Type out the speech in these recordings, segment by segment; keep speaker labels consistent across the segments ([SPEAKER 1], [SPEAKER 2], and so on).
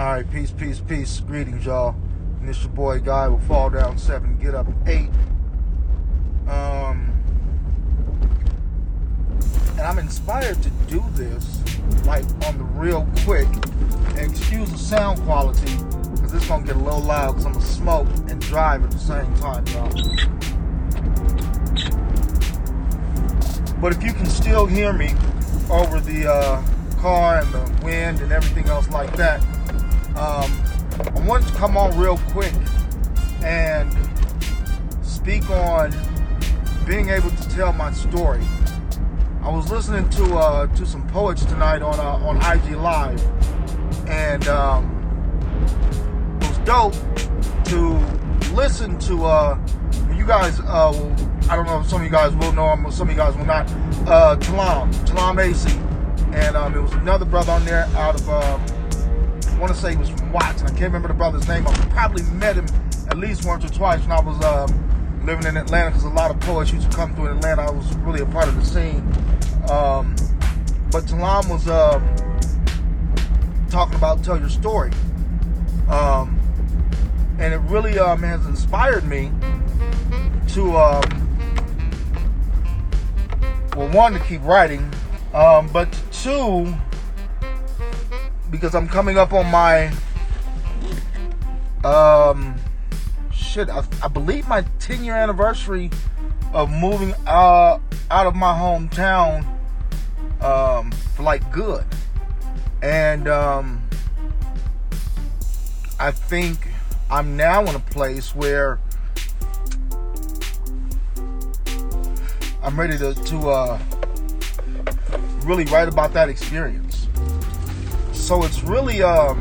[SPEAKER 1] All right, peace, peace, peace. Greetings, y'all. And this your boy Guy will fall down seven, get up eight. Um, and I'm inspired to do this like on the real quick. And excuse the sound quality because it's gonna get a little loud because I'm gonna smoke and drive at the same time, y'all. But if you can still hear me over the uh, car and the wind and everything else like that, um, I wanted to come on real quick and speak on being able to tell my story. I was listening to uh, to some poets tonight on uh, on IG Live, and um, it was dope to listen to. Uh, you guys, uh, I don't know if some of you guys will know him, some of you guys will not. Uh, Talam, Talam AC, and um, it was another brother on there out of. Um, want to say he was from Watson. I can't remember the brother's name. I probably met him at least once or twice when I was um, living in Atlanta because a lot of poets used to come through in Atlanta. I was really a part of the scene. Um, but Talam was uh, talking about tell your story. Um, and it really um, has inspired me to, um, well, one, to keep writing, but two, because I'm coming up on my um shit I, I believe my 10 year anniversary of moving uh out of my hometown um for like good. And um I think I'm now in a place where I'm ready to to uh really write about that experience so it's really um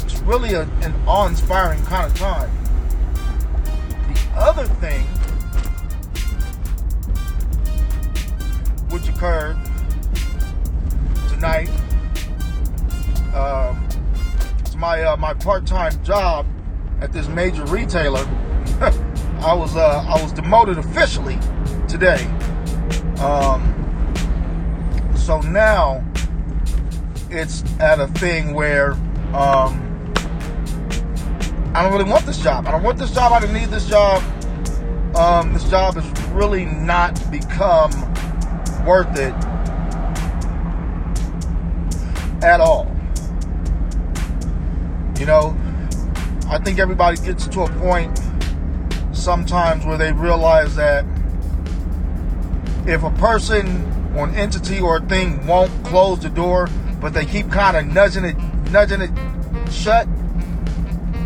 [SPEAKER 1] it's really a, an awe-inspiring kind of time. The other thing which occurred tonight um, it's my uh, my part-time job at this major retailer. I was uh, I was demoted officially today. Um, so now it's at a thing where um, I don't really want this job. I don't want this job. I don't need this job. Um, this job has really not become worth it at all. You know, I think everybody gets to a point sometimes where they realize that if a person or an entity or a thing won't close the door, but they keep kind of nudging it, nudging it shut,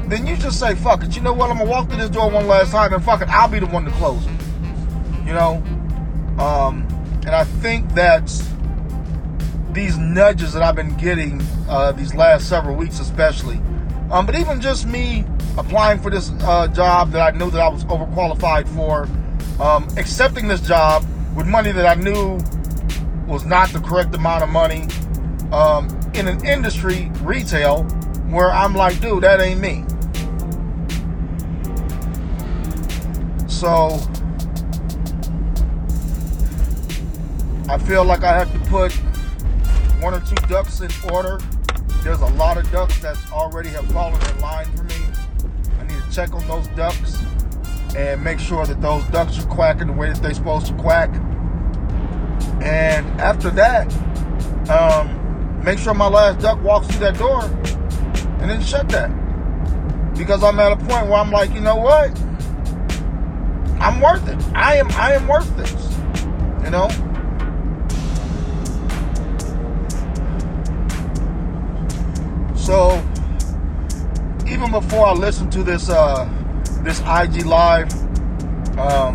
[SPEAKER 1] then you just say, fuck it. You know what? I'm gonna walk through this door one last time and fuck it, I'll be the one to close it. You know? Um, and I think that's these nudges that I've been getting uh, these last several weeks, especially. Um, but even just me applying for this uh, job that I knew that I was overqualified for, um, accepting this job with money that I knew was not the correct amount of money um, in an industry, retail, where I'm like, dude, that ain't me. So I feel like I have to put one or two ducks in order. There's a lot of ducks that already have fallen in line for me. I need to check on those ducks and make sure that those ducks are quacking the way that they're supposed to quack. And after that, um, make sure my last duck walks through that door and then shut that. Because I'm at a point where I'm like, you know what? I'm worth it. I am I am worth this. You know? So even before I listened to this uh this IG live, um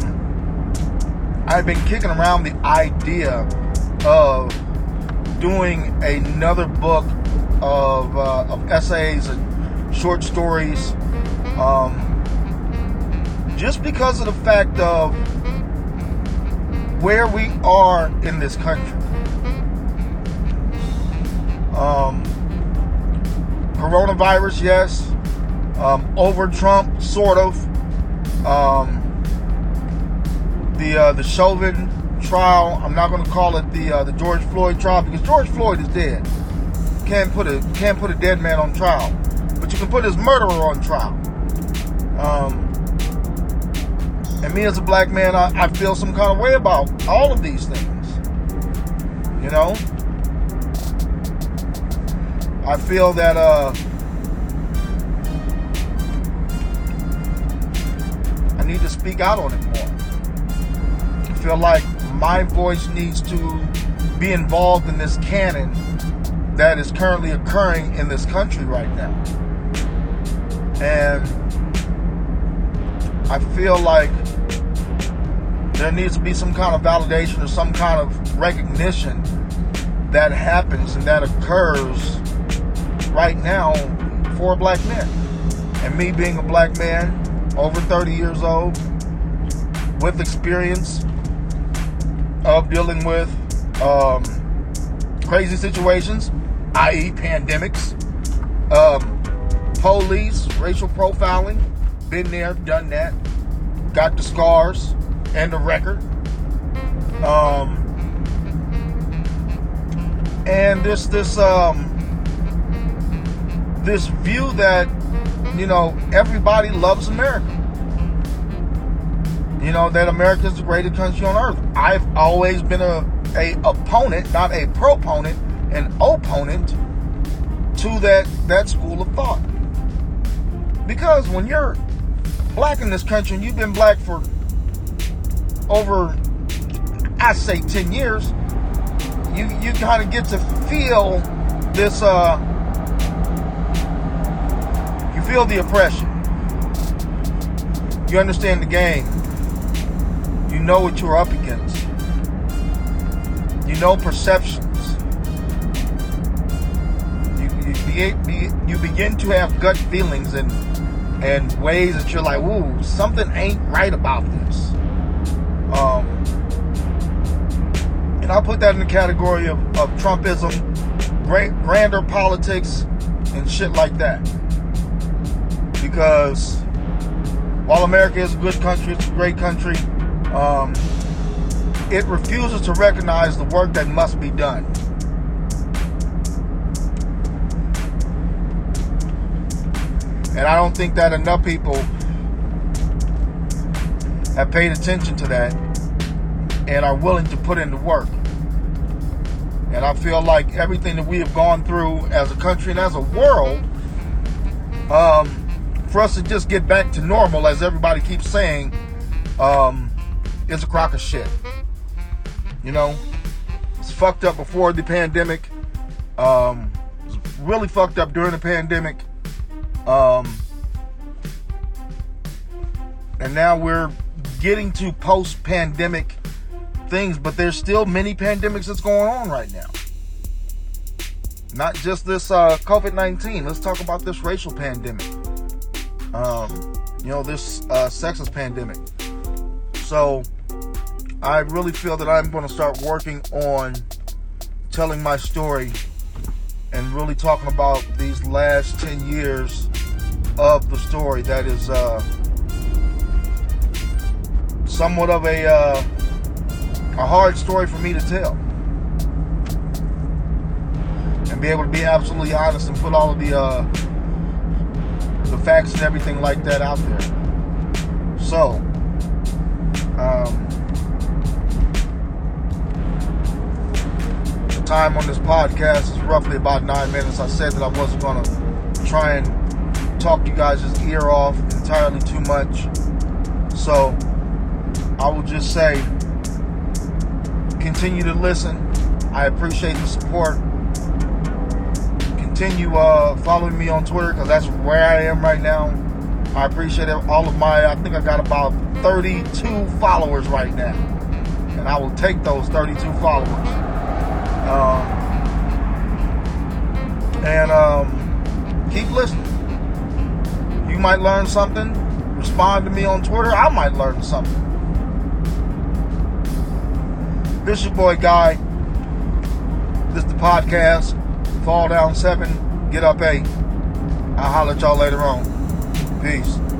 [SPEAKER 1] I've been kicking around the idea of doing another book of, uh, of essays and short stories, um, just because of the fact of where we are in this country. Um, coronavirus, yes. Um, over Trump, sort of. Um, the uh, the Chauvin trial. I'm not going to call it the uh, the George Floyd trial because George Floyd is dead. can't put a can't put a dead man on trial, but you can put his murderer on trial. Um, and me as a black man, I, I feel some kind of way about all of these things. You know, I feel that uh, I need to speak out on it more. I feel like my voice needs to be involved in this canon that is currently occurring in this country right now. And I feel like there needs to be some kind of validation or some kind of recognition that happens and that occurs right now for black men. And me being a black man, over 30 years old, with experience of dealing with um, crazy situations, i.e., pandemics, um, police, racial profiling. Been there, done that. Got the scars and the record. Um, and this this um, this view that you know everybody loves America. You know that America is the greatest country on earth. I've always been a a opponent, not a proponent, an opponent to that that school of thought. Because when you're black in this country and you've been black for over I say 10 years, you you kind of get to feel this uh you feel the oppression. You understand the game. You know what you're up against. You know perceptions. You, you, you begin to have gut feelings and and ways that you're like, ooh, something ain't right about this. Um, and I'll put that in the category of, of Trumpism, grander politics, and shit like that. Because while America is a good country, it's a great country, um, it refuses to recognize the work that must be done. And I don't think that enough people have paid attention to that and are willing to put in the work. And I feel like everything that we have gone through as a country and as a world, um, for us to just get back to normal, as everybody keeps saying, um, is a crock of shit. You know, it's fucked up before the pandemic. Um, really fucked up during the pandemic. Um, and now we're getting to post-pandemic things, but there's still many pandemics that's going on right now. Not just this uh, COVID-19. Let's talk about this racial pandemic. Um, you know, this uh, sexist pandemic. So I really feel that I'm going to start working on telling my story and really talking about these last 10 years of the story that is uh, somewhat of a uh, a hard story for me to tell. And be able to be absolutely honest and put all of the uh, the facts and everything like that out there. So um, the time on this podcast is roughly about nine minutes. I said that I wasn't going to try and talk you guys' ear off entirely too much. So I will just say continue to listen. I appreciate the support. Continue uh, following me on Twitter because that's where I am right now. I appreciate all of my, I think I got about 32 followers right now. And I will take those 32 followers. Um, and um, keep listening. You might learn something. Respond to me on Twitter. I might learn something. This is your boy Guy. This is the podcast. Fall down seven, get up eight. I'll holler at y'all later on. Peace.